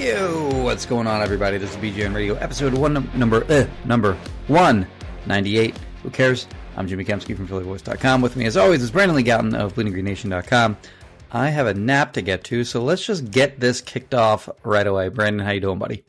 Yo, what's going on, everybody? This is BGN Radio, episode one, num- number uh, number one ninety eight. Who cares? I'm Jimmy Kempski from PhillyVoice.com. With me, as always, is Brandon Lee Gowton of BleedingGreenNation.com. I have a nap to get to, so let's just get this kicked off right away. Brandon, how you doing, buddy?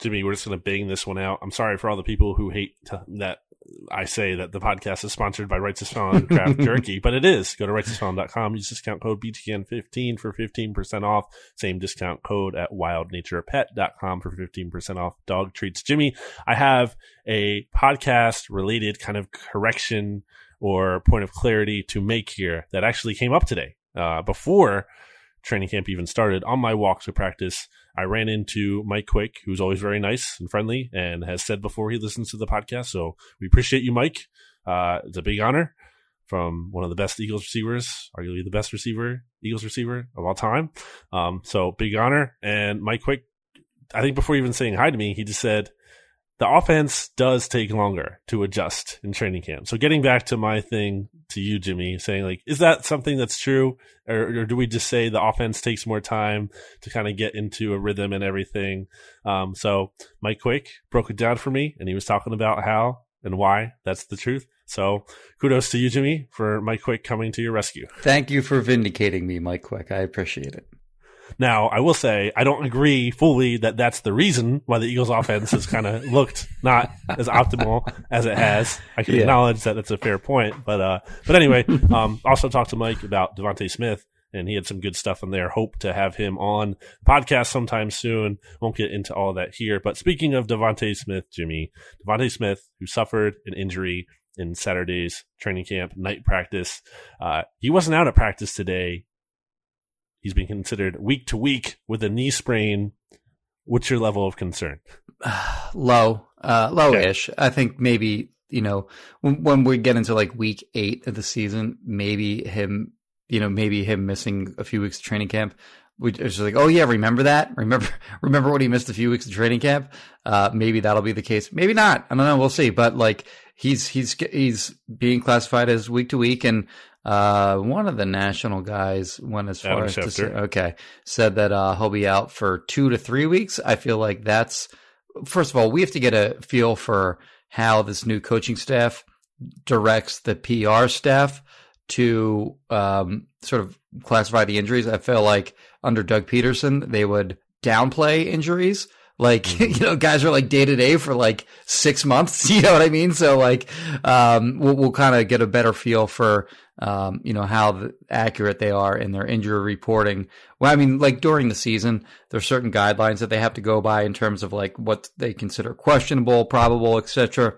Jimmy, we're just going to bang this one out. I'm sorry for all the people who hate to, that I say that the podcast is sponsored by Righteous Felon Craft Jerky, but it is. Go to righteousfelon.com, use discount code BGN15 for 15% off. Same discount code at wildnaturepet.com for 15% off dog treats. Jimmy, I have a podcast related kind of correction or point of clarity to make here that actually came up today. Uh, before training camp even started, on my walk to practice, I ran into Mike Quick, who's always very nice and friendly and has said before he listens to the podcast. So we appreciate you, Mike. Uh, it's a big honor from one of the best Eagles receivers, arguably the best receiver, Eagles receiver of all time. Um, so big honor. And Mike Quick, I think before even saying hi to me, he just said, the offense does take longer to adjust in training camp. So getting back to my thing to you, Jimmy, saying like, is that something that's true? Or, or do we just say the offense takes more time to kind of get into a rhythm and everything? Um, so Mike Quick broke it down for me and he was talking about how and why that's the truth. So kudos to you, Jimmy, for Mike Quick coming to your rescue. Thank you for vindicating me, Mike Quick. I appreciate it. Now, I will say I don't agree fully that that's the reason why the Eagles' offense has kind of looked not as optimal as it has. I can Yeah. acknowledge that that's a fair point, but uh, but anyway, um, also talked to Mike about DeVonta Smith, and he had some good stuff in there. Hope to have him on podcast sometime soon. Won't get into all of that here, but speaking of DeVonta Smith, Jimmy DeVonta Smith, who suffered an injury in Saturday's training camp night practice, uh, he wasn't out at practice today he's being considered week to week with a knee sprain. What's your level of concern? low, uh, low-ish. I think maybe you know when, when we get into like week eight of the season, maybe him, you know, maybe him missing a few weeks of training camp. We it's just like, oh yeah, remember that? Remember, remember when he missed a few weeks of training camp? Uh, maybe that'll be the case. Maybe not. I don't know. We'll see. But like, he's he's he's being classified as week to week, and uh, one of the national guys went as far Adam as to say, okay, said that uh, he'll be out for two to three weeks. I feel like that's first of all, we have to get a feel for how this new coaching staff directs the PR staff to um, sort of classify the injuries. I feel like under Doug Pederson, they would downplay injuries. Like, you know, guys are like day to day for like six months. You know what I mean? So like, um, we'll, we'll kind of get a better feel for, um, you know, how accurate they are in their injury reporting. Well, I mean, like during the season, there's certain guidelines that they have to go by in terms of like what they consider questionable, probable, etc.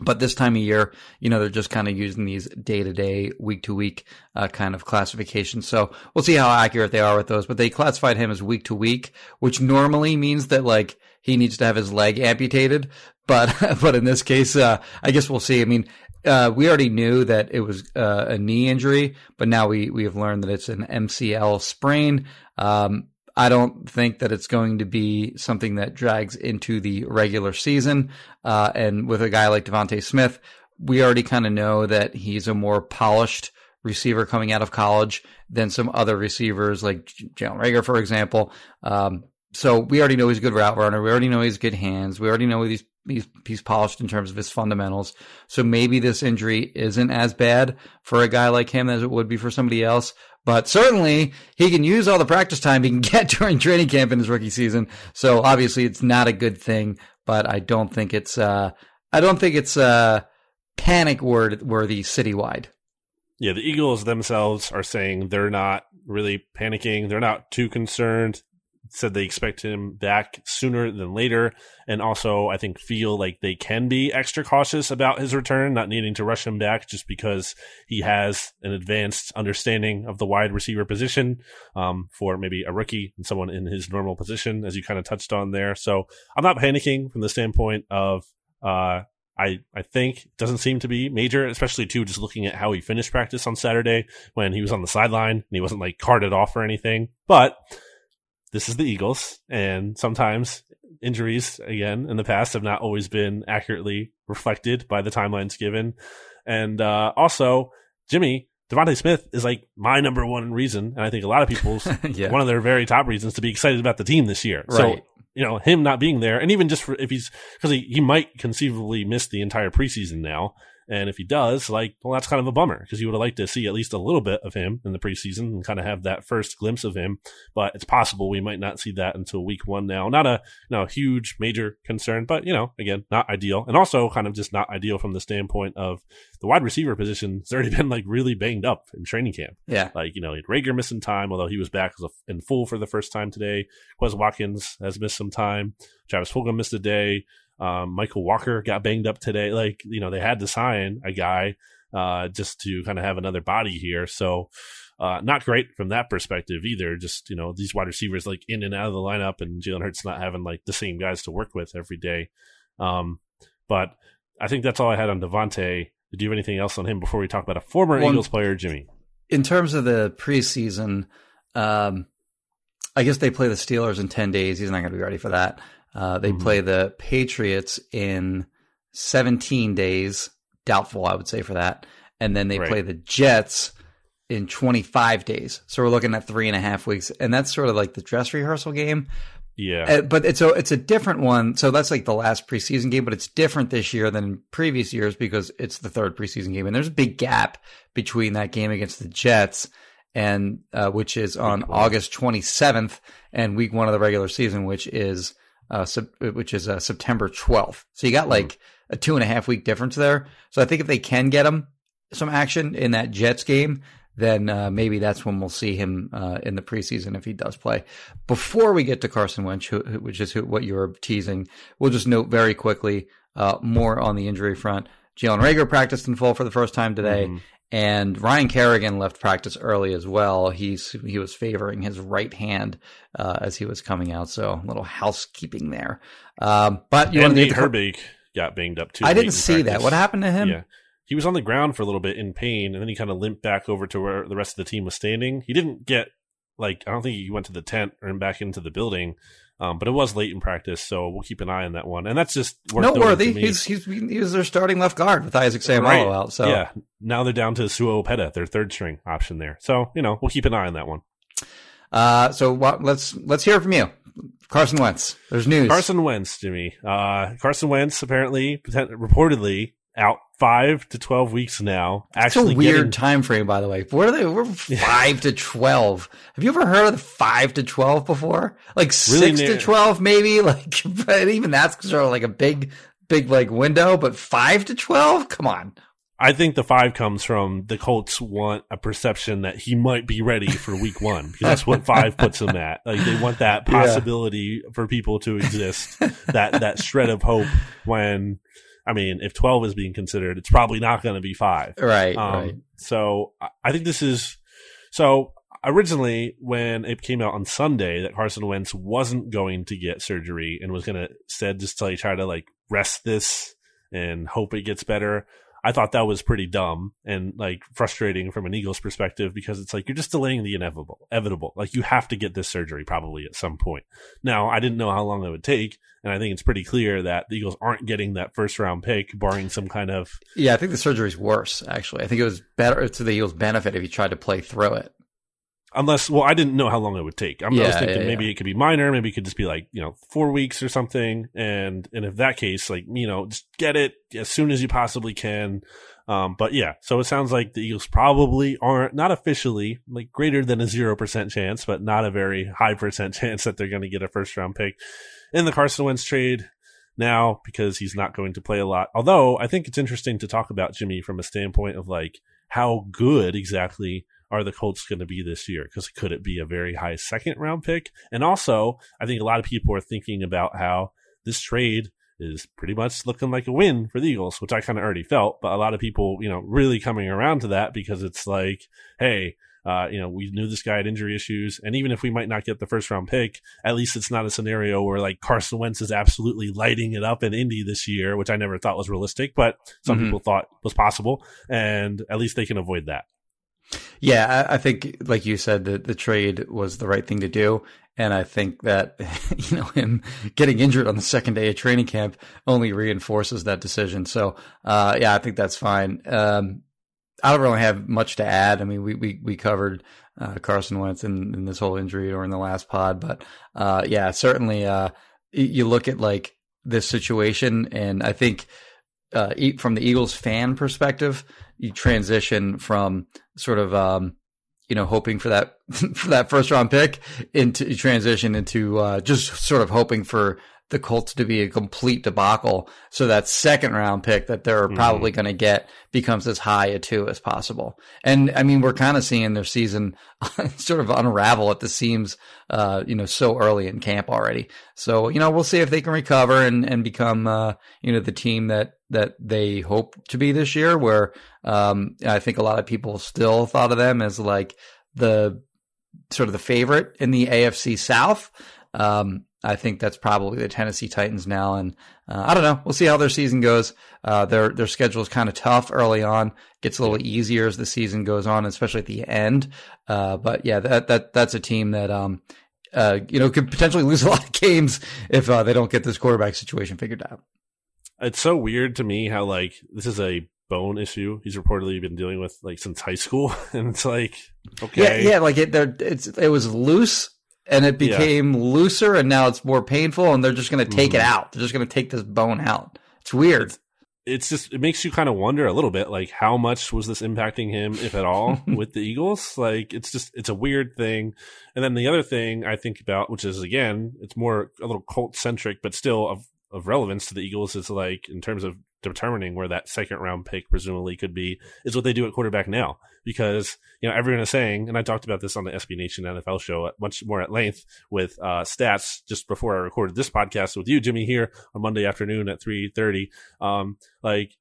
But this time of year, you know, they're just kind of using these day to day, week to week uh, kind of classifications. So we'll see how accurate they are with those. But they classified him as week to week, which normally means that like he needs to have his leg amputated. But but in this case, uh, I guess we'll see. I mean, uh, we already knew that it was uh, a knee injury, but now we we have learned that it's an MCL sprain. Um, I don't think that it's going to be something that drags into the regular season. Uh, and with a guy like DeVonta Smith, we already kind of know that he's a more polished receiver coming out of college than some other receivers like Jalen Reagor, for example. Um, so we already know he's a good route runner. We already know he's good hands. We already know he's, he's he's polished in terms of his fundamentals. So maybe this injury isn't as bad for a guy like him as it would be for somebody else. But certainly he can use all the practice time he can get during training camp in his rookie season. So obviously it's not a good thing, but I don't think it's uh I don't think it's uh panic word worthy citywide. Yeah, the Eagles themselves are saying they're not really panicking. They're not too concerned. Said they expect him back sooner than later. And also, I think, feel like they can be extra cautious about his return, not needing to rush him back just because he has an advanced understanding of the wide receiver position um, for maybe a rookie and someone in his normal position, as you kind of touched on there. So I'm not panicking from the standpoint of uh, I, I think doesn't seem to be major, especially too, just looking at how he finished practice on Saturday when he was on the sideline and he wasn't like carted off or anything. But this is the Eagles, and sometimes injuries, again, in the past have not always been accurately reflected by the timelines given. And uh, also, Jimmy, DeVonta Smith is like my number one reason, and I think a lot of people's yeah. one of their very top reasons to be excited about the team this year. Right. So you know, him not being there, and even just for if he's because he, he might conceivably miss the entire preseason now. And if he does, like, well, that's kind of a bummer because you would have liked to see at least a little bit of him in the preseason and kind of have that first glimpse of him. But it's possible we might not see that until week one now. Not a you know, huge, major concern, but, you know, again, not ideal. And also kind of just not ideal from the standpoint of the wide receiver position has already been like really banged up in training camp. Yeah. Like, you know, Reagor missing time, although he was back in full for the first time today. Quez Watkins has missed some time. Travis Fulgham missed a day. Um, Mykal Walker got banged up today. Like, you know, they had to sign a guy uh, just to kind of have another body here. So, uh, not great from that perspective either. Just, you know, these wide receivers like in and out of the lineup and Jalen Hurts not having like the same guys to work with every day. Um, but I think that's all I had on DeVonta. Did you have anything else on him before we talk about a former well, Eagles player, Jimmy? In terms of the preseason, um, I guess they play the Steelers in 10 days. He's not going to be ready for that. Uh, they mm-hmm. play the Patriots in 17 days. Doubtful, I would say, for that. And then they right. play the Jets in 25 days. So we're looking at three and a half weeks. And that's sort of like the dress rehearsal game. Yeah. Uh, but it's a, it's a different one. So that's like the last preseason game, but it's different this year than previous years because it's the third preseason game. And there's a big gap between that game against the Jets and, uh, which is on August 27th and week one of the regular season, which is uh, sub, which is uh, September 12th. So you got hmm. like a two and a half week difference there. So I think if they can get them some action in that Jets game, then uh, maybe that's when we'll see him uh, in the preseason if he does play. Before we get to Carson Wentz, who, which is who, what you were teasing, we'll just note very quickly uh, more on the injury front. Jalen Reagor practiced in full for the first time today, mm-hmm. And Ryan Kerrigan left practice early as well. He's he was favoring his right hand uh, as he was coming out, so a little housekeeping there. Um, but you and Nate Herbig got banged up too. I didn't see practice. that. What happened to him? Yeah, he was on the ground for a little bit in pain, and then he kind of limped back over to where the rest of the team was standing. He didn't get like I don't think he went to the tent or back into the building. Um, but it was late in practice, so we'll keep an eye on that one. And that's just noteworthy. He's he's he was their starting left guard with Isaac Seumalo right. out. So yeah, now they're down to Sua Opeta, their third string option there. So you know we'll keep an eye on that one. Uh, so what, let's let's hear from you, Carson Wentz. There's news. Carson Wentz, Jimmy. Uh, Carson Wentz apparently reportedly out five to twelve weeks now. Actually, a weird getting... time frame, by the way. What are they? We're five to twelve. Have you ever heard of the five to twelve before? Like really six to twelve, maybe. Like, but even that's sort of like a big, big like window. But five to twelve, come on. I think the five comes from the Colts want a perception that he might be ready for week one because that's what five puts him at. Like they want that possibility yeah. for people to exist, that that shred of hope when I mean, if 12 is being considered, it's probably not going to be five. Right, um, right. So I think this is so originally when it came out on Sunday that Carson Wentz wasn't going to get surgery and was going to instead just try to like rest this and hope it gets better. I thought that was pretty dumb and like frustrating from an Eagles perspective because it's like you're just delaying the inevitable. Inevitable. Like you have to get this surgery probably at some point. Now, I didn't know how long it would take, and I think it's pretty clear that the Eagles aren't getting that first round pick, barring some kind of. Yeah, I think the surgery's worse. Actually, I think it was better to the Eagles' benefit if he tried to play through it. Unless, well, I didn't know how long it would take. I'm, yeah, I was thinking yeah, maybe yeah. it could be minor, maybe it could just be like you know four weeks or something. And and if that case, like you know, just get it as soon as you possibly can. Um, but yeah, so it sounds like the Eagles probably aren't not officially like greater than a zero percent chance, but not a very high percent chance that they're going to get a first round pick in the Carson Wentz trade. now because he's not going to play a lot. Although I think it's interesting to talk about Jimmy from a standpoint of like how good exactly are the Colts going to be this year? Because could it be a very high second round pick? And also, I think a lot of people are thinking about how this trade is pretty much looking like a win for the Eagles, which I kind of already felt, but a lot of people, you know, really coming around to that because it's like, hey, uh, you know, we knew this guy had injury issues, and even if we might not get the first round pick, at least it's not a scenario where like Carson Wentz is absolutely lighting it up in Indy this year, which I never thought was realistic, but some mm-hmm. people thought was possible, and at least they can avoid that. Yeah, I, I think, like you said, the the trade was the right thing to do, and I think that you know him getting injured on the second day of training camp only reinforces that decision. So, uh, yeah, I think that's fine. Um, I don't really have much to add. I mean, we we we covered uh, Carson Wentz in, and, this whole injury or in the last pod, but uh, yeah, certainly uh, you look at like this situation, and I think uh, from the Eagles fan perspective, you transition from sort of um, you know hoping for that for that first round pick into transition into uh, just sort of hoping for the Colts to be a complete debacle. So that second round pick that they're mm-hmm. probably going to get becomes as high a two as possible. And I mean, we're kind of seeing their season sort of unravel at the seams, uh, you know, so early in camp already. So, you know, we'll see if they can recover and, and become, uh, you know, the team that, that they hope to be this year, where, um, I think a lot of people still thought of them as like the sort of the favorite in the AFC South. Um, I think that's probably the Tennessee Titans now, and uh, I don't know. We'll see how their season goes. Uh, their their schedule is kind of tough early on. Gets a little easier as the season goes on, especially at the end. Uh, but yeah, that that that's a team that um, uh, you know could potentially lose a lot of games if uh, they don't get this quarterback situation figured out. It's so weird to me how like this is a bone issue he's reportedly been dealing with like since high school, and it's like okay, yeah, yeah, like it, it's it was loose and it became yeah. looser and now it's more painful and they're just going to take mm. it mm-hmm. out. They're just going to take this bone out. It's weird. It's, it's just it makes you kind of wonder a little bit like how much was this impacting him if at all with the Eagles? Like it's just it's a weird thing. And then the other thing I think about which is again, it's more a little cult centric but still of of relevance to the Eagles is like in terms of determining where that second round pick presumably could be is what they do at quarterback now. Because, you know, everyone is saying, and I talked about this on the SB Nation NFL show much more at length with uh, stats just before I recorded this podcast with you, Jimmy, here on Monday afternoon at 3.30. Um, like,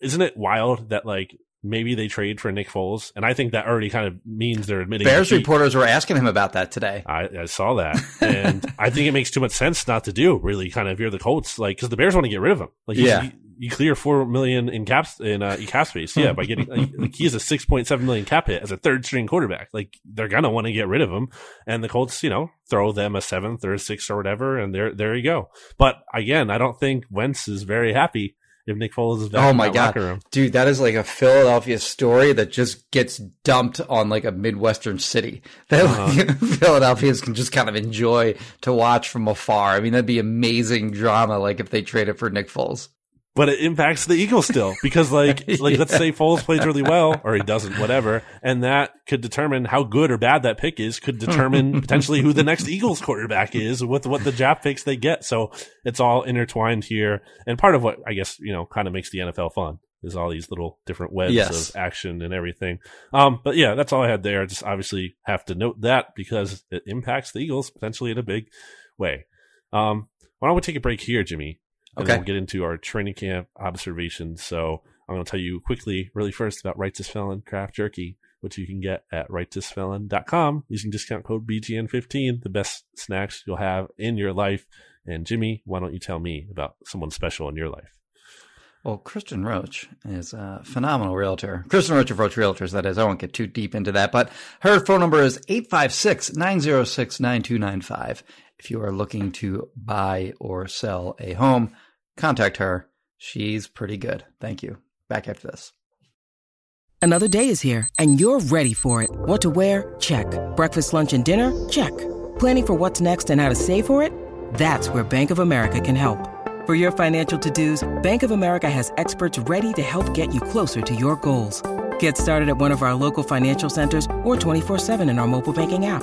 isn't it wild that like maybe they trade for Nick Foles, and I think that already kind of means they're admitting. Bears reporters were asking him about that today. I, I saw that, and I think it makes too much sense not to do. Really, kind of you're the Colts, like because the Bears want to get rid of him. Like, yeah, you clear four million in caps in uh, cap space. Yeah, by getting like, like he has a six point seven million cap hit as a third string quarterback. Like they're gonna want to get rid of him, and the Colts, you know, throw them a seventh or a sixth or whatever, and there there you go. But again, I don't think Wentz is very happy if Nick Foles. Oh my god, dude, that is like a Philadelphia story that just gets dumped on like a midwestern city that uh-huh. Philadelphians can just kind of enjoy to watch from afar. I mean, that'd be amazing drama. Like if they traded for Nick Foles but it impacts the Eagles still because like like yeah. let's say Foles plays really well or he doesn't, whatever, and that could determine how good or bad that pick is. Could determine potentially who the next Eagles quarterback is with what the draft picks they get. So it's all intertwined here, and part of what I guess you know kind of makes the NFL fun is all these little different webs yes. of action and everything. Um, but yeah, that's all I had there. Just obviously have to note that because it impacts the Eagles potentially in a big way. Um, why don't we take a break here, Jimmy? And okay. we'll get into our training camp observations. So I'm going to tell you quickly, really first, about Righteous Felon Craft Jerky, which you can get at righteousfelon.com using discount code BGN15, the best snacks you'll have in your life. And Jimmy, why don't you tell me about someone special in your life? Well, Kristen Roach is a phenomenal realtor. Kristen Roach of Roach Realtors, that is. I won't get too deep into that, but her phone number is 856 906 9295. If you are looking to buy or sell a home, contact her. She's pretty good. Thank you. Back after this. Another day is here, and you're ready for it. What to wear? Check. Breakfast, lunch, and dinner? Check. Planning for what's next and how to save for it? That's where Bank of America can help. For your financial to dos, Bank of America has experts ready to help get you closer to your goals. Get started at one of our local financial centers or 24 7 in our mobile banking app.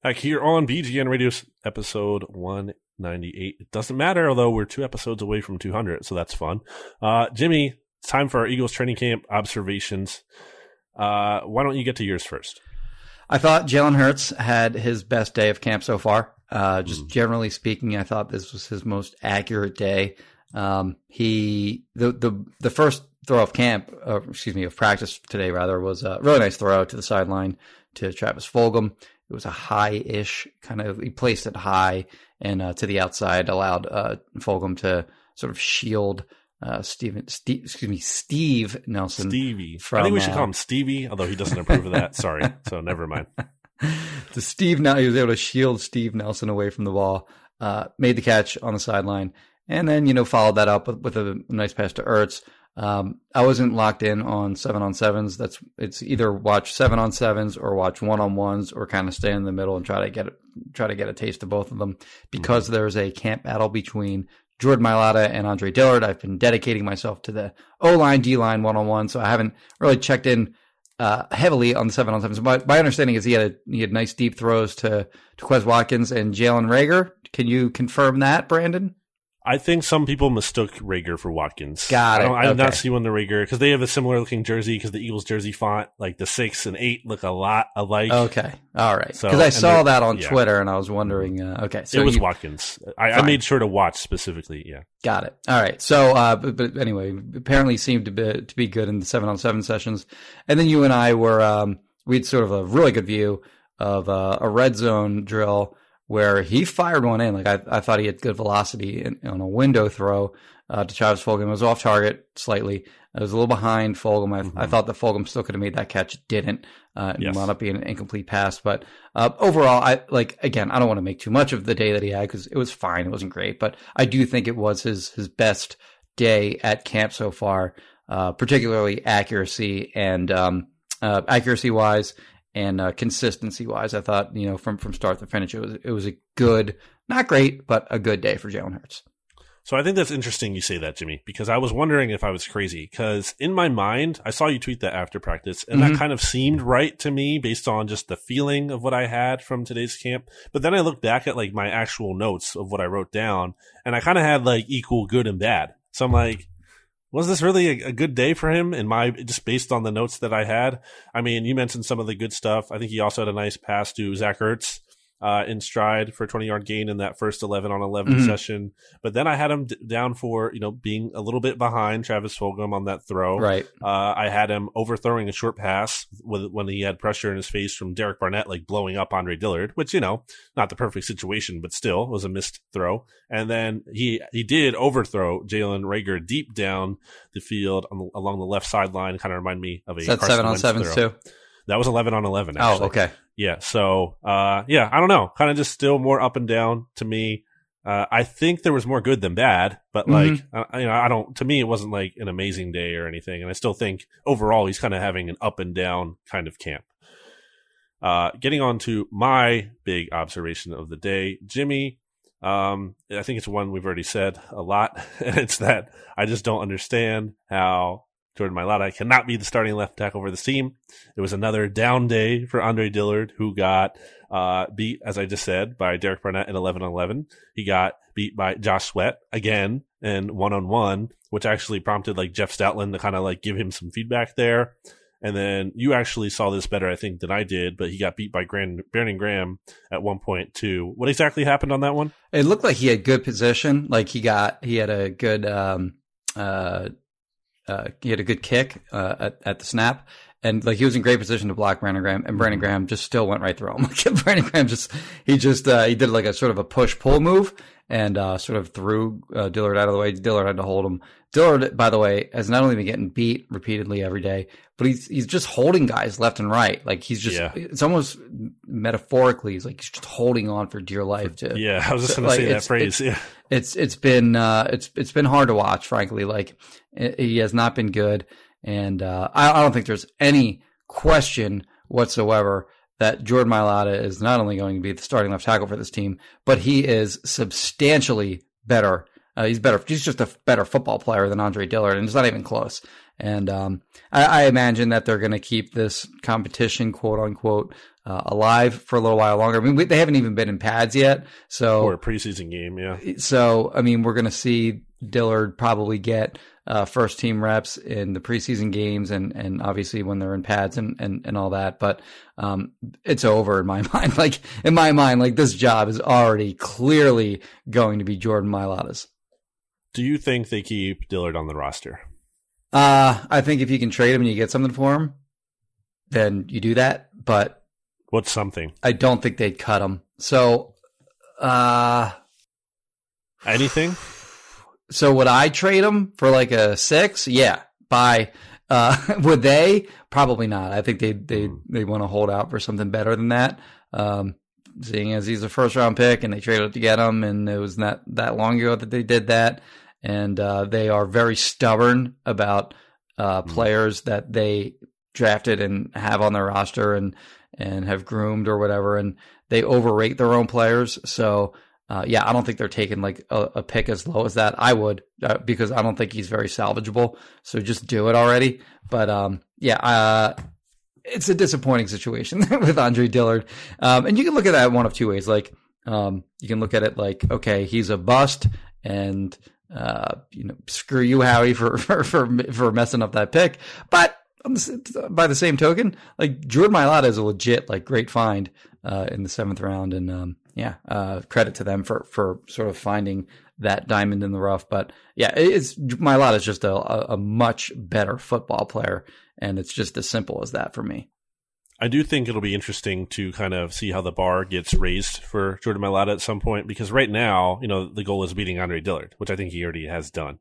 Back here on BGN Radio episode 198. It doesn't matter, although we're two episodes away from 200, so that's fun. Uh, Jimmy, it's time for our Eagles training camp observations. Uh, why don't you get to yours first? I thought Jalen Hurts had his best day of camp so far. Uh, just mm. generally speaking, I thought this was his most accurate day. Um, he the the the first throw of camp, uh, excuse me, of practice today rather was a really nice throw to the sideline to Travis Fulgham. It was a high-ish kind of. He placed it high and uh, to the outside, allowed uh, Fulgham to sort of shield uh, Steven, Steve, excuse me, Steve Nelson. Stevie. From, I think we should call him Stevie, although he doesn't approve of that. Sorry. So never mind. to Steve, now he was able to shield Steve Nelson away from the ball, uh, made the catch on the sideline, and then, you know, followed that up with, with a nice pass to Ertz. Um, I wasn't locked in on seven on sevens. That's it's either watch seven on sevens or watch one on ones or kind of stay in the middle and try to get try to get a taste of both of them because mm-hmm. there's a camp battle between Jordan Mailata and Andre Dillard. I've been dedicating myself to the O line, D line, one on one, so I haven't really checked in uh, heavily on the seven on sevens. My, my understanding is he had a, he had nice deep throws to to Quez Watkins and Jalen Reagor. Can you confirm that, Brandon? I think some people mistook Reagor for Watkins. Got it. I, I did not see one the Reagor because they have a similar looking jersey because the Eagles jersey font, like the six and eight, look a lot alike. Okay, all right. Because so, I saw that on yeah. Twitter and I was wondering. Uh, okay, so it was you, Watkins. I, I, made sure to watch specifically. Yeah, got it. All right. So, uh, but, but, anyway, apparently seemed to be to be good in the seven on seven sessions, and then you and I were um, we had sort of a really good view of uh, a red zone drill where he fired one in. Like I, I thought he had good velocity in, on a window throw uh, to Travis Fulgham. It was off target slightly. It was a little behind Fulgham. I, mm-hmm. I thought that Fulgham still could have made that catch. Didn't. Uh, yes. wound up being an incomplete pass. But uh, overall, I like again. I don't want to make too much of the day that he had because it was fine. It wasn't great, but I do think it was his his best day at camp so far, uh, particularly accuracy and um, uh, accuracy wise and uh, consistency wise, I thought you know from from start to finish, it was it was a good, not great, but a good day for Jalen Hurts. So I think that's interesting you say that, Jimmy, because I was wondering if I was crazy. Because in my mind, I saw you tweet that after practice, and mm-hmm. that kind of seemed right to me based on just the feeling of what I had from today's camp. But then I looked back at like my actual notes of what I wrote down, and I kind of had like equal good and bad. So I'm like, was this really a, a, good day for him in my just based on the notes that I had? I mean, you mentioned some of the good stuff. I think he also had a nice pass to Zach Ertz uh, in stride for a 20 yard gain in that first 11 on 11 mm-hmm. session. But then I had him d- down for, you know, being a little bit behind Travis Fulgham on that throw. Right. Uh, I had him overthrowing a short pass with, when he had pressure in his face from Derek Barnett, like blowing up Andre Dillard, which, you know, not the perfect situation, but still was a missed throw. And then he, he did overthrow Jalen Reagor deep down the field the, along the left sideline. Kind of remind me of a seven on seven too. That was 11 on 11. Actually. Oh, okay. Yeah. So, uh, yeah, I don't know. Kind of just still more up and down to me. Uh, I think there was more good than bad, but mm-hmm. like, mm-hmm. you know, I don't, to me, it wasn't like an amazing day or anything. And I still think overall he's kind of having an up and down kind of camp. Uh, getting on to my big observation of the day, Jimmy, um, I think it's one we've already said a lot, and it's that I just don't understand how Jordan Mailata cannot be the starting left tackle for the team. It was another down day for Andre Dillard, who got uh, beat, as I just said, by Derek Barnett in 11 on 11. He got beat by Josh Sweat again in one on one, which actually prompted like Jeff Stoutland to kind of like give him some feedback there. And then you actually saw this better, I think, than I did, but he got beat by Grand, Brandon Graham at one point too. What exactly happened on that one? It looked like he had good position. Like he got, he had a good, um, uh, uh, he had a good kick uh, at, at the snap, and like he was in great position to block Brandon Graham, and Brandon Graham just still went right through him. Like Brandon Graham just he just uh, he did like a sort of a push pull move and uh, sort of threw uh, Dillard out of the way. Dillard had to hold him. Dillard, by the way, has not only been getting beat repeatedly every day, but he's he's just holding guys left and right. Like he's just Yeah. it's almost metaphorically, he's like he's just holding on for dear life to Yeah, I was just going to like, say that phrase. it's- Yeah. it's it's been uh, it's it's been hard to watch, frankly. Like it, he has not been good, and uh, I, I don't think there's any question whatsoever that Jordan Mailata is not only going to be the starting left tackle for this team, but he is substantially better. Uh, he's better. He's just a better football player than Andre Dillard, and it's not even close. And um, I, I imagine that they're going to keep this competition, quote unquote, uh, alive for a little while longer. I mean, we, they haven't even been in pads yet, so Or a preseason game. Yeah. so I mean, we're going to see Dillard probably get uh, first team reps in the preseason games, and and obviously when they're in pads and and, and all that. But um, it's over in my mind. Like in my mind, like this job is already clearly going to be Jordan Mailata's. Do you think they keep Dillard on the roster? Uh, I think if you can trade him and you get something for him, then you do that. But What's something? I don't think they'd cut him. So, uh, Anything? So would I trade him for like a six? Yeah. By uh, would they? Probably not. I think they they they want to hold out for something better than that. Um, seeing as he's a first round pick and they traded to get him, and it was not that long ago that they did that, and uh, they are very stubborn about uh, players that they drafted and have on their roster and and have groomed or whatever, and they overrate their own players. So uh, yeah, I don't think they're taking like a, a pick as low as that. I would uh, because I don't think he's very salvageable. So just do it already. But um, yeah, uh, it's a disappointing situation with Andre Dillard. Um, and you can look at that one of two ways. Like um, you can look at it like, okay, he's a bust, and uh, you know, screw you, Howie, for for for, for messing up that pick. But by the same token, like Jordan Mailata is a legit like great find uh, in the seventh round, and um, yeah, uh, credit to them for for sort of finding that diamond in the rough. But yeah, it- it's Mailata is just a, a much better football player, and it's just as simple as that for me. I do think it'll be interesting to kind of see how the bar gets raised for Jordan Mailata at some point because right now, you know, the goal is beating Andre Dillard, which I think he already has done.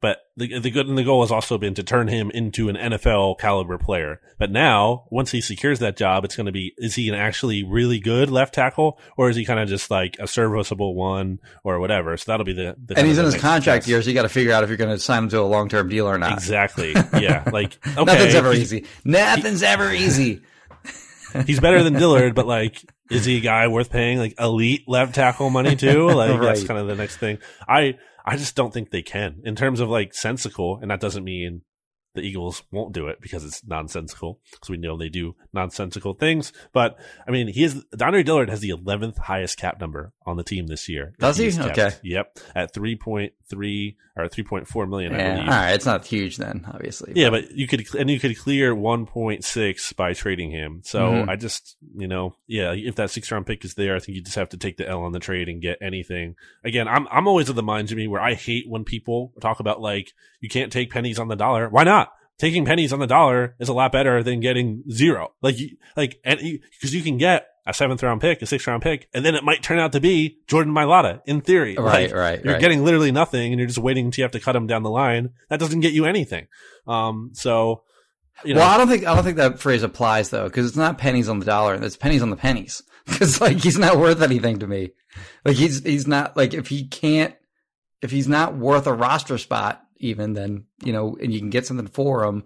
But the the good and the goal has also been to turn him into an NFL caliber player. But now, once he secures that job, it's going to be: is he an actually really good left tackle, or is he kind of just like a serviceable one, or whatever? So that'll be the. the And he's in his contract test. year, so you got to figure out if you're going to sign him to a long term deal or not. Exactly. Yeah. Like okay, Nothing's ever easy. Nothing's ever easy. He's better than Dillard, but like, is he a guy worth paying like elite left tackle money to? Like, that's kind of the next thing. I I just don't think they can in terms of like sensical, and that doesn't mean the Eagles won't do it because it's nonsensical because we know they do nonsensical things. But I mean, he is Donry Dillard has the 11th highest cap number on the team this year. Does he? Okay. Yep, at 3.3 or 3.4 million, I Yeah, all believe. right, it's not huge then, obviously. Yeah, but you could and you could clear 1.6 by trading him. So Mhm. I just, you know, yeah, if that six round pick is there, I think you just have to take the L on the trade and get anything. Again, I'm I'm always of the mind, Jimmy, where I hate when people talk about like you can't take pennies on the dollar. Why not? Taking pennies on the dollar is a lot better than getting zero. Like, like, and because you can get a seventh round pick, a sixth round pick, and then it might turn out to be Jordan Mailata in theory. Right, Like, right, You're right. getting literally nothing, and you're just waiting until you have to cut him down the line. That doesn't get you anything. Um, so, you know, well, I don't think I don't think that phrase applies though, because it's not pennies on the dollar; it's pennies on the pennies. Because like he's not worth anything to me. Like he's he's not like if he can't if he's not worth a roster spot even then you know and you can get something for him.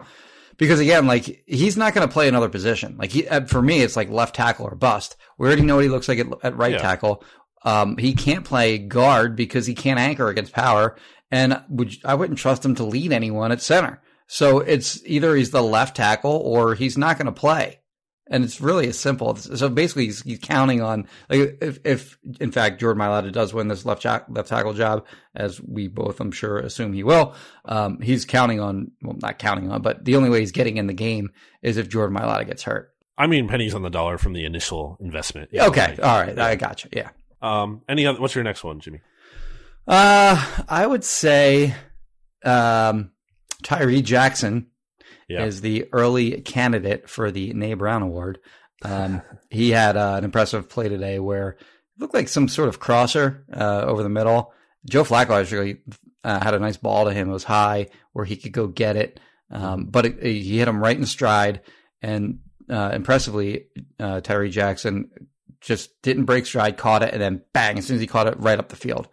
Because again, like he's not going to play another position. Like he, uh, for me, it's like left tackle or bust. We already know what he looks like at, at right Yeah. tackle. Um, he can't play guard because he can't anchor against power, and would I wouldn't trust him to lead anyone at center. So it's either he's the left tackle or he's not going to play. And it's really as simple. So basically, he's, he's counting on like if, if in fact Jordan Mailata does win this left jack, left tackle job, as we both I'm sure assume he will. Um, he's counting on well, not counting on, but the only way he's getting in the game is if Jordan Mailata gets hurt. I mean pennies on the dollar from the initial investment. you know, Okay, like- all right, I got you. Yeah. Um, any other? What's your next one, Jimmy? Uh, I would say, um, Tyree Jackson. Yeah. is the early candidate for the Nay Brown Award. Um, he had uh, an impressive play today where it looked like some sort of crosser uh, over the middle. Joe Flacco actually uh, had a nice ball to him. It was high where he could go get it, um, but it, it- he hit him right in stride. And uh, impressively, uh, Tyree Jackson just didn't break stride, caught it, and then bang! As soon as he caught it, right up the field.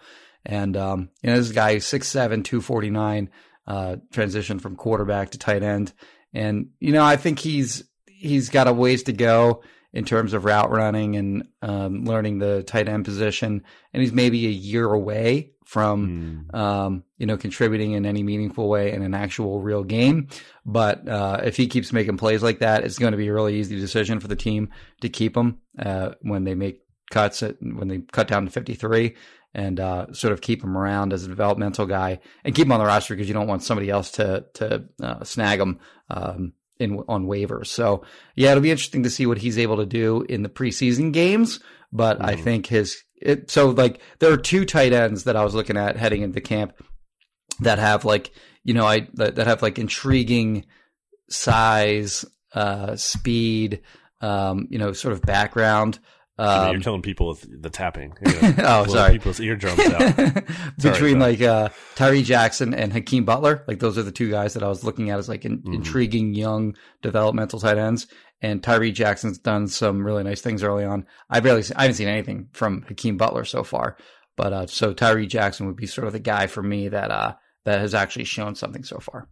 And um, you know, this guy is 6'7", 249, uh, transition from quarterback to tight end. And you know, I think he's he's got a ways to go in terms of route running and um, learning the tight end position. And he's maybe a year away from Mm. um, you know, contributing in any meaningful way in an actual real game. But uh, if he keeps making plays like that, it's going to be a really easy decision for the team to keep him uh, when they make cuts at, when they cut down to 53 and uh, sort of keep him around as a developmental guy and keep him on the roster because you don't want somebody else to to uh, snag him um, in on waivers. So yeah, it'll be interesting to see what he's able to do in the preseason games. But I Mhm. think his it, so like there are two tight ends that I was looking at heading into camp that have like you know I that, that have like intriguing size, uh, speed, um, you know, sort of background. Um, you're killing people with the tapping. Oh, sorry. People's eardrums out. Between Sorry, like uh, Tyree Jackson and Hakeem Butler, like those are the two guys that I was looking at as like in, Mhm. intriguing young developmental tight ends. And Tyree Jackson's done some really nice things early on. I barely, I haven't seen anything from Hakeem Butler so far, but uh, so Tyree Jackson would be sort of the guy for me that uh, that has actually shown something so far.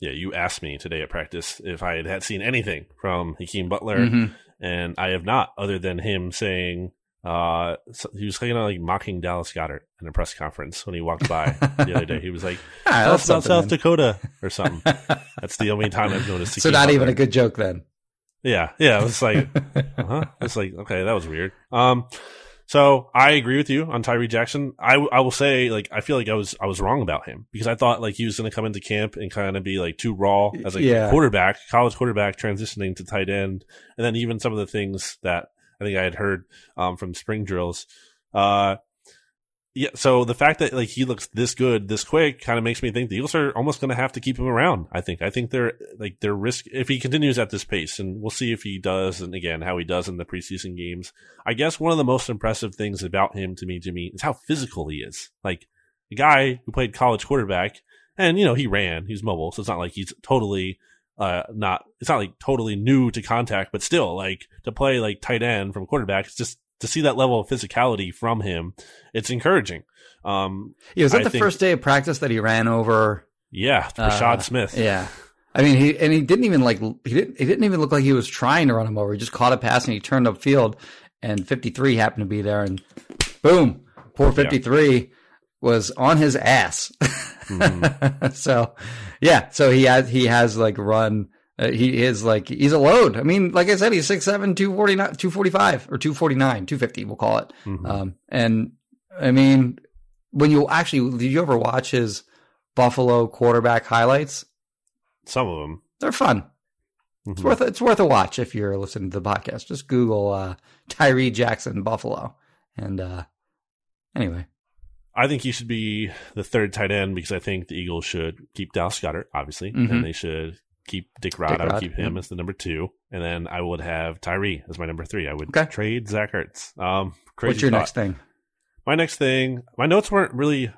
Yeah, you asked me today at practice if I had, had seen anything from Hakeem Butler, Mhm. And I have not, other than him saying uh, so- he was kind of like mocking Dallas Goedert in a press conference when he walked by the other day. He was like, Ah, "Tell that's about South. Dakota" or something. That's the only time I've noticed. So not even Butler. a good joke then. Yeah, yeah. It was like, huh? It's like, okay, that was weird. Um, so I agree with you on Tyree Jackson. I, I will say, like, I feel like I was I was wrong about him because I thought like he was going to come into camp and kind of be like too raw as a Yeah. quarterback, college quarterback transitioning to tight end, and then even some of the things that I think I had heard um, from spring drills. Uh, yeah, so the fact that like he looks this good this quick kind of makes me think the Eagles are almost going to have to keep him around. I think. I think they're like their risk if he continues at this pace, and we'll see if he does, and again how he does in the preseason games. I guess one of the most impressive things about him to me, Jimmy, is how physical he is. Like a guy who played college quarterback, and you know he ran, he's mobile, so it's not like he's totally uh not. It's not like totally new to contact, but still like to play like tight end from quarterback. It's just to see that level of physicality from him, it's encouraging. Um, Yeah, was that I the think- first day of practice that he ran over yeah, uh, Smith. Yeah. I mean, he and he didn't even like he didn't he didn't even look like he was trying to run him over. He just caught a pass and he turned upfield, and 53 happened to be there, and boom, poor 53 was on his ass. Mm-hmm. so, yeah, so he has he has like run. Uh, he is like he's a load. I mean, like I said, he's 6'7", 249, 245 or 249, 250, we'll call it. Mhm. Um, and I mean, when you actually, did you ever watch his Buffalo quarterback highlights? Some of them. They're fun. It's Mhm. worth it's worth a watch if you're listening to the podcast. Just Google uh, Tyree Jackson Buffalo, and uh, anyway, I think he should be the third tight end because I think the Eagles should keep Dallas Goedert, obviously, Mhm. and they should keep Dick Rod. Dick I would Rod, keep him as the number two, and then I would have Tyree as my number three. I would Okay. trade Zach Ertz. Um, crazy what's your thought. next thing? My next thing, my notes weren't really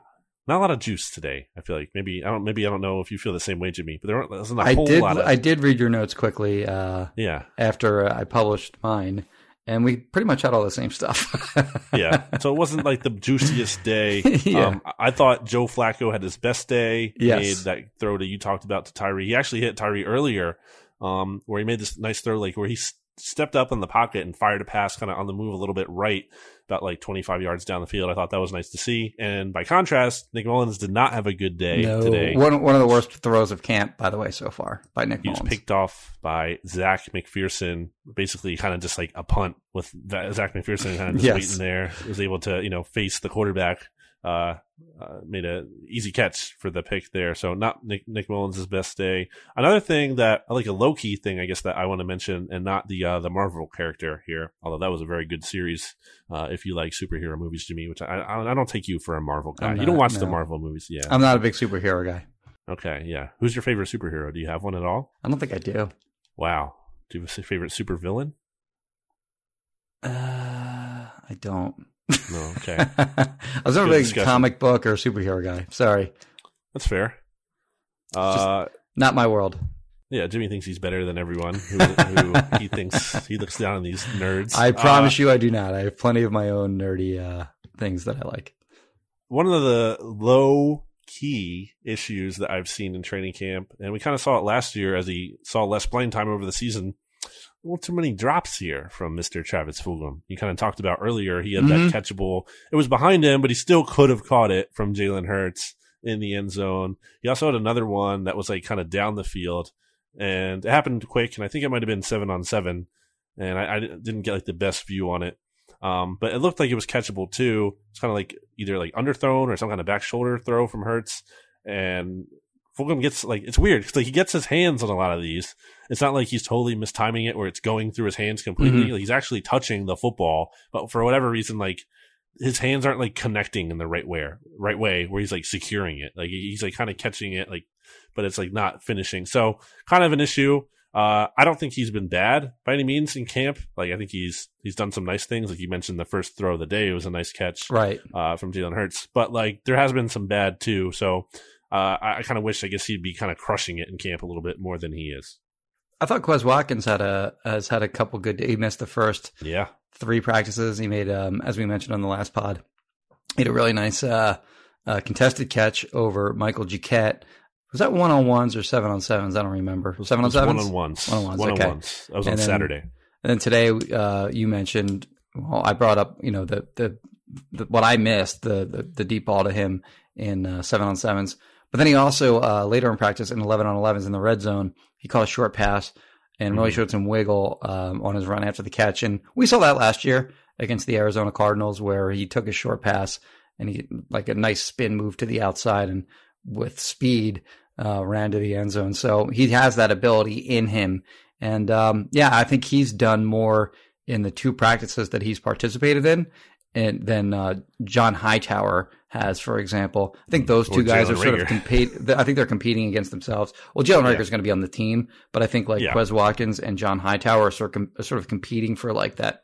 not a lot of juice today. I feel like maybe I don't maybe I don't know if you feel the same way, Jimmy, but there wasn't a I whole did lot of I did read your notes quickly uh, yeah. after uh, I published mine, and we pretty much had all the same stuff. yeah. So it wasn't like the juiciest day. Yeah. Um, I thought Joe Flacco had his best day. He Yes. made that throw that you talked about to Tyree. He actually hit Tyree earlier, um, where he made this nice throw, like where he stepped up in the pocket and fired a pass kind of on the move a little bit right, about like 25 yards down the field. I thought that was nice to see. And by contrast, Nick Mullens did not have a good day no, today. one one of the worst throws of camp, by the way, so far by Nick He was Mullens. picked off by Zech McPhearson, basically kind of just like a punt with that, Zech McPhearson kind of just Yes. waiting there. Was able to, you know, face the quarterback. Uh, uh, made a easy catch for the pick there. So not Nick, Nick Mullens' best day. Another thing that like a low key thing, I guess that I want to mention, and not the uh, the Marvel character here, although that was a very good series. Uh, if you like superhero movies, Jimmy, which I I, I don't take you for a Marvel guy. I'm you don't not, watch the. Marvel movies, yeah. I'm not a big superhero guy. Okay, yeah. Who's your favorite superhero? Do you have one at all? I don't think I do. Wow. Do you have a favorite supervillain? Uh, I don't. No. Okay, I was never a big discussion. comic book or superhero guy. Sorry, that's fair. Uh, not my world. yeah. Jimmy thinks he's better than everyone. Who, who he thinks he looks down on these nerds. I promise Uh, you, I do not. I have plenty of my own nerdy uh, things that I like. one of the low key issues that I've seen in training camp, and we kind of saw it last year as he saw less playing time over the season. Well, too many drops here from Mr. Travis Fulgham. You kind of talked about earlier. He had Mhm. that catchable. It was behind him, but he still could have caught it from Jalen Hurts in the end zone. He also had another one that was like kind of down the field, and it happened quick. And I think it might have been seven on seven, and I, I didn't get like the best view on it. Um, but it looked like it was catchable too. It's kind of like either like underthrown or some kind of back shoulder throw from Hurts. And Fulgham gets like it's weird because like he gets his hands on a lot of these. It's not like he's totally mistiming it or it's going through his hands completely. Like, he's actually touching the football, but for whatever reason, like his hands aren't like connecting in the right way, right way where he's like securing it. Like he's like kind of catching it, like, but it's like not finishing. So kind of an issue. Uh, I don't think he's been bad by any means in camp. Like I think he's he's done some nice things. Like you mentioned, the first throw of the day it was a nice catch Right. uh, from Jalen Hurts. But like there has been some bad too. So uh, I, I kind of wish I guess he'd be kind of crushing it in camp a little bit more than he is. I thought Quez Watkins had a has had a couple good. He missed the first Yeah, three practices. He made, um, as we mentioned on the last pod, he had a really nice uh, uh, contested catch over Michael Duquette. Was that one on ones or seven on sevens? I don't remember. Seven on one sevens. on ones, One-on-ones, one okay. on ones. That was on then- Saturday. And then today, uh, you mentioned. Well, I brought up, you know, the the, the what I missed the, the the deep ball to him in uh, seven on sevens. But then he also uh, later in practice in eleven on elevens in the red zone, he caught a short pass and really Mhm. showed some wiggle um, on his run after the catch. And we saw that last year against the Arizona Cardinals, where he took a short pass and he like a nice spin move to the outside and with speed uh, ran to the end zone. So he has that ability in him. And um, yeah, I think he's done more in the two practices that he's participated in and than uh, John Hightower has, for example. I think those Or two guys Jalen are sort of compete. I think they're competing against themselves. Well, Jalen Yeah. Going to be on the team, but I think like Yeah. Quez Watkins and John Hightower are sort of, are sort of competing for like that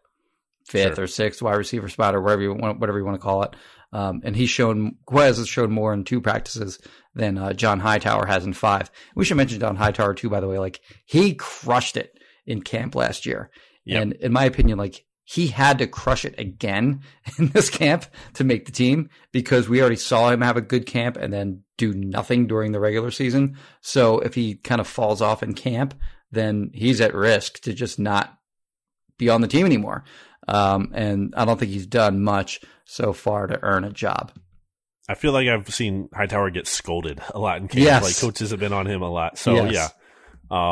fifth Sure. or sixth wide receiver spot or whatever you want, whatever you want to call it. Um, and he's shown Quez has shown more in two practices than uh, John Hightower has in five. We should mention John Hightower too, by the way. Like he crushed it in camp last year, Yep. and in my opinion, like he had to crush it again in this camp to make the team because we already saw him have a good camp and then do nothing during the regular season. So if he kind of falls off in camp, then he's at risk to just not be on the team anymore. Um, and I don't think he's done much so far to earn a job. I feel like I've seen Hightower get scolded a lot in camp. Yes. Like coaches have been on him a lot. So Yes. yeah.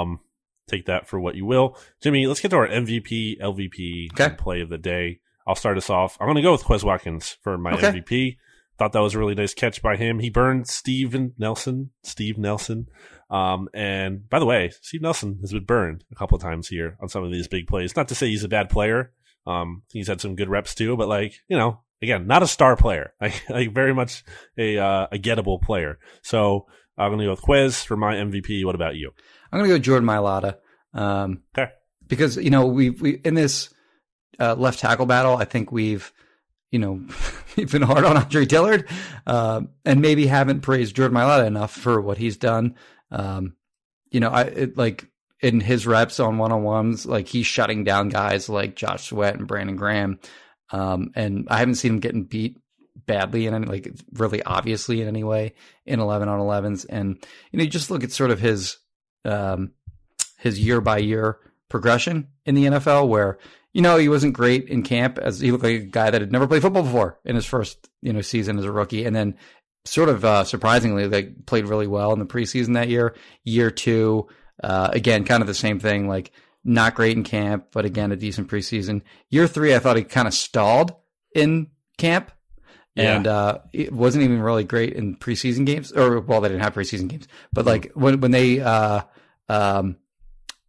Um take that for what you will. Jimmy, let's get to our MVP, LVP Okay. play of the day. I'll start us off. I'm gonna go with Quez Watkins for my Okay. MVP. Thought that was a really nice catch by him. He burned Steven Nelson, Steve Nelson. Um, and by the way, Steve Nelson has been burned a couple of times here on some of these big plays. Not to say he's a bad player. Um, he's had some good reps too, but like, you know, again, not a star player. Like, like very much a, uh, a gettable player. So I'm going to go with Quez for my MVP. What about you? I'm going to go Jordan Mailata. Um, Okay. because you know we we in this uh, left tackle battle, I think we've you know we've been hard on Andre Dillard, uh, and maybe haven't praised Jordan Mailata enough for what he's done. Um, you know, I it, like in his reps on one on ones, like he's shutting down guys like Josh Sweat and Brandon Graham, um, and I haven't seen him getting beat badly in any like really obviously in any way in 11 on 11s and you know you just look at sort of his um his year by year progression in the NFL where you know he wasn't great in camp as he looked like a guy that had never played football before in his first you know season as a rookie. And then sort of uh surprisingly like played really well in the preseason that year. Year 2 uh again kind of the same thing like not great in camp but again a decent preseason. Year 3 I thought he kind of stalled in camp Yeah. and uh, it wasn't even really great in preseason games, or well, they didn't have preseason games, but like when when they uh, um,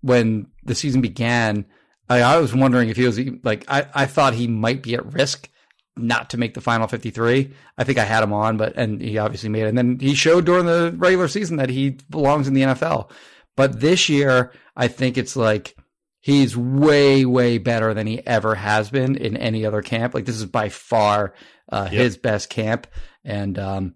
when the season began, I, I was wondering if he was like I, I thought he might be at risk not to make the final 53. I think I had him on, but and he obviously made it. And then he showed during the regular season that he belongs in the NFL. But this year, I think it's like he's way way better than he ever has been in any other camp. Like this is by far uh, yep. his best camp, and um,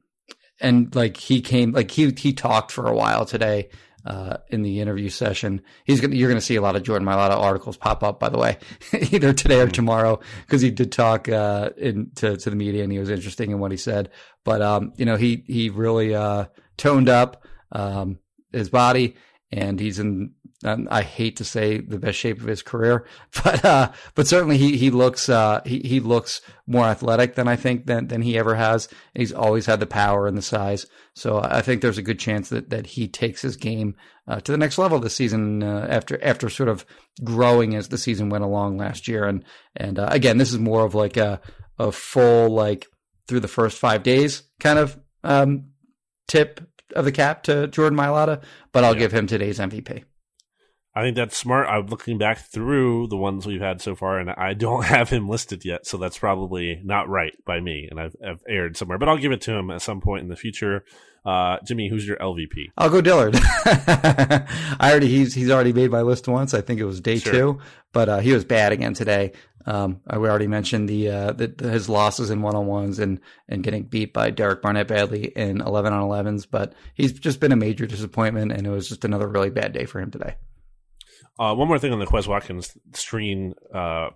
and like he came like he he talked for a while today uh, in the interview session. He's gonna, you're going to see a lot of Jordan Mailata articles pop up, by the way, either today or mm-hmm. tomorrow, because he did talk uh, in to, to the media and he was interesting in what he said. But um, you know, he he really uh, toned up um, his body, and he's in I hate to say the best shape of his career, but uh, but certainly he he looks uh, he he looks more athletic than I think than than he ever has. He's always had the power and the size, so I think there's a good chance that that he takes his game uh, to the next level this season uh, after after sort of growing as the season went along last year. And and uh, again, this is more of like a a full like through the first five days kind of um, tip of the cap to Jordan Mailata, but I'll yeah. give him today's MVP. I think that's smart. I'm looking back through the ones we've had so far, and I don't have him listed yet, so that's probably not right by me, and I've, I've aired somewhere. But I'll give it to him at some point in the future. Uh, Jimmy, who's your LVP? I'll go Dillard. I already he's he's already made my list once. I think it was day sure. two, but uh, he was bad again today. Um, we already mentioned the, uh, the, his losses in one on ones and and getting beat by Derek Barnett badly in eleven on elevens, but he's just been a major disappointment, and it was just another really bad day for him today. Uh, one more thing on the Quez Watkins screen uh,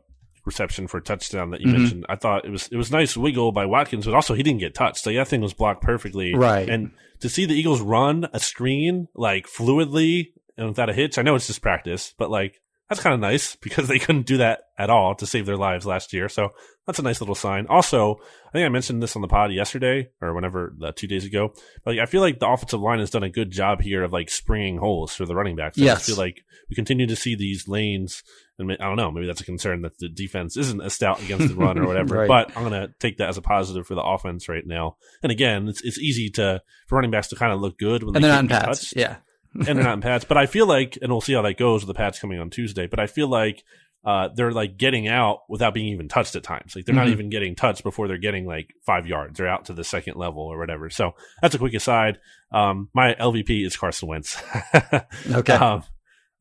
reception for a touchdown that you mm-hmm. mentioned. I thought it was it was nice wiggle by Watkins, but also he didn't get touched. So that thing was blocked perfectly. Right. And to see the Eagles run a screen like fluidly and without a hitch, I know it's just practice, but like that's kind of nice because they couldn't do that at all to save their lives last year. So that's a nice little sign. Also, I think I mentioned this on the pod yesterday or whenever uh, two days ago. Like I feel like the offensive line has done a good job here of like springing holes for the running backs. Yes. I feel like we continue to see these lanes, and I don't know, maybe that's a concern that the defense isn't as stout against the run or whatever. right. But I'm gonna take that as a positive for the offense right now. And again, it's it's easy to for running backs to kind of look good when and they are not in pads. Yeah. and they're not in pads. But I feel like, and we'll see how that goes with the pads coming on Tuesday. But I feel like uh, they're like getting out without being even touched at times. Like they're mm-hmm. not even getting touched before they're getting like five yards or out to the second level or whatever. So that's a quick aside. Um, my LVP is Carson Wentz. okay. Um,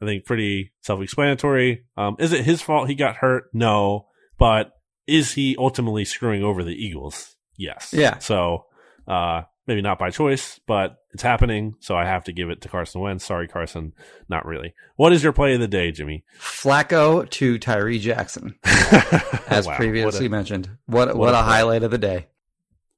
I think pretty self-explanatory. Um, is it his fault he got hurt? No, but is he ultimately screwing over the Eagles? Yes. Yeah. So, uh, maybe not by choice, but it's happening. So I have to give it to Carson Wentz. Sorry, Carson. Not really. What is your play of the day, Jimmy? Flacco to Tyree Jackson, as wow, previously what a, mentioned. What what, what a, a highlight of the day.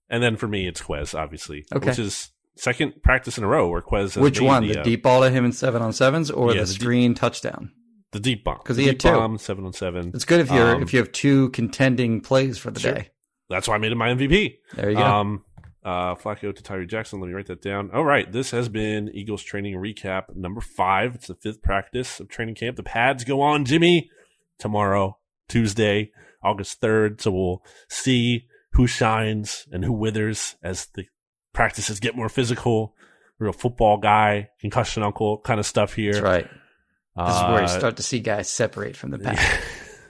And then for me, it's Quez, obviously, okay. which is second practice in a row where Quez. Which one? The, the uh, deep ball to him in seven on sevens, or yeah, the, screen deep, touchdown? The deep bomb because he had two. Bomb, seven on seven. It's good if you're um, if you have two contending plays for the sure. day. That's why I made him my MVP. There you go. Um, uh, Flacco to Tyree Jackson. Let me write that down. All right. This has been Eagles training recap number five. It's the fifth practice of training camp. The pads go on, Jimmy, tomorrow, Tuesday, August 3rd. So we'll see who shines and who withers as the practices get more physical. Real football guy, concussion uncle kind of stuff here. That's right. This uh, is where you uh, start to see guys separate from the pack.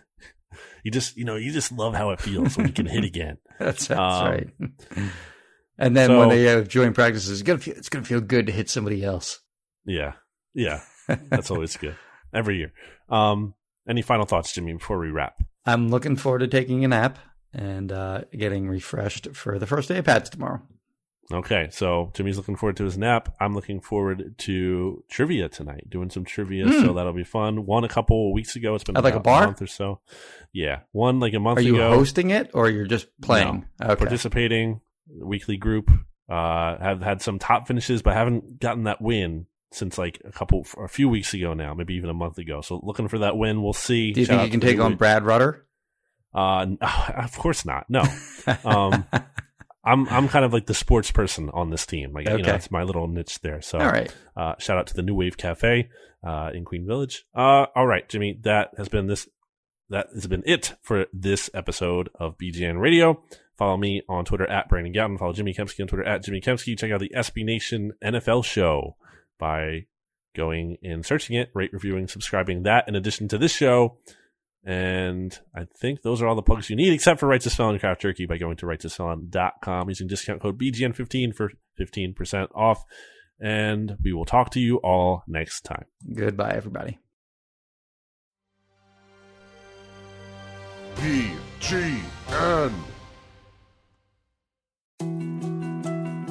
you just, you know, you just love how it feels when you can hit again. That's, that's um, right. And then so, when they have joint practices, it's gonna feel, it's gonna feel good to hit somebody else. Yeah, yeah, that's always good every year. Um, any final thoughts, Jimmy, before we wrap? I'm looking forward to taking a nap and uh, getting refreshed for the first day of pads tomorrow. Okay, so Jimmy's looking forward to his nap. I'm looking forward to trivia tonight, doing some trivia, mm. so that'll be fun. One a couple weeks ago. It's been like a bar a month or so. Yeah, one like a month. Ago. Are you ago. hosting it or you're just playing? No, okay. Participating weekly group. Uh, have had some top finishes, but haven't gotten that win since like a couple, a few weeks ago now, maybe even a month ago. So looking for that win. We'll see. Do you Shout think you can take on Brad Rutter? Uh, of course not. No. Um, I'm I'm kind of like the sports person on this team. Like okay. you know, that's my little niche there. So all right. Uh, shout out to the New Wave Cafe uh, in Queen Village. Uh, all right, Jimmy, that has been this. That has been it for this episode of BGN Radio. Follow me on Twitter at Brandon Gowton. Follow Jimmy Kempski on Twitter at Jimmy Kempski. Check out the SB Nation NFL show by going and searching it, rate, reviewing, subscribing that. In addition to this show, And I think those are all the plugs you need, except for Righteous Felon Craft Jerky by going to righteousfelon.com using discount code BGN15 for 15% off. And we will talk to you all next time. Goodbye, everybody. BGN.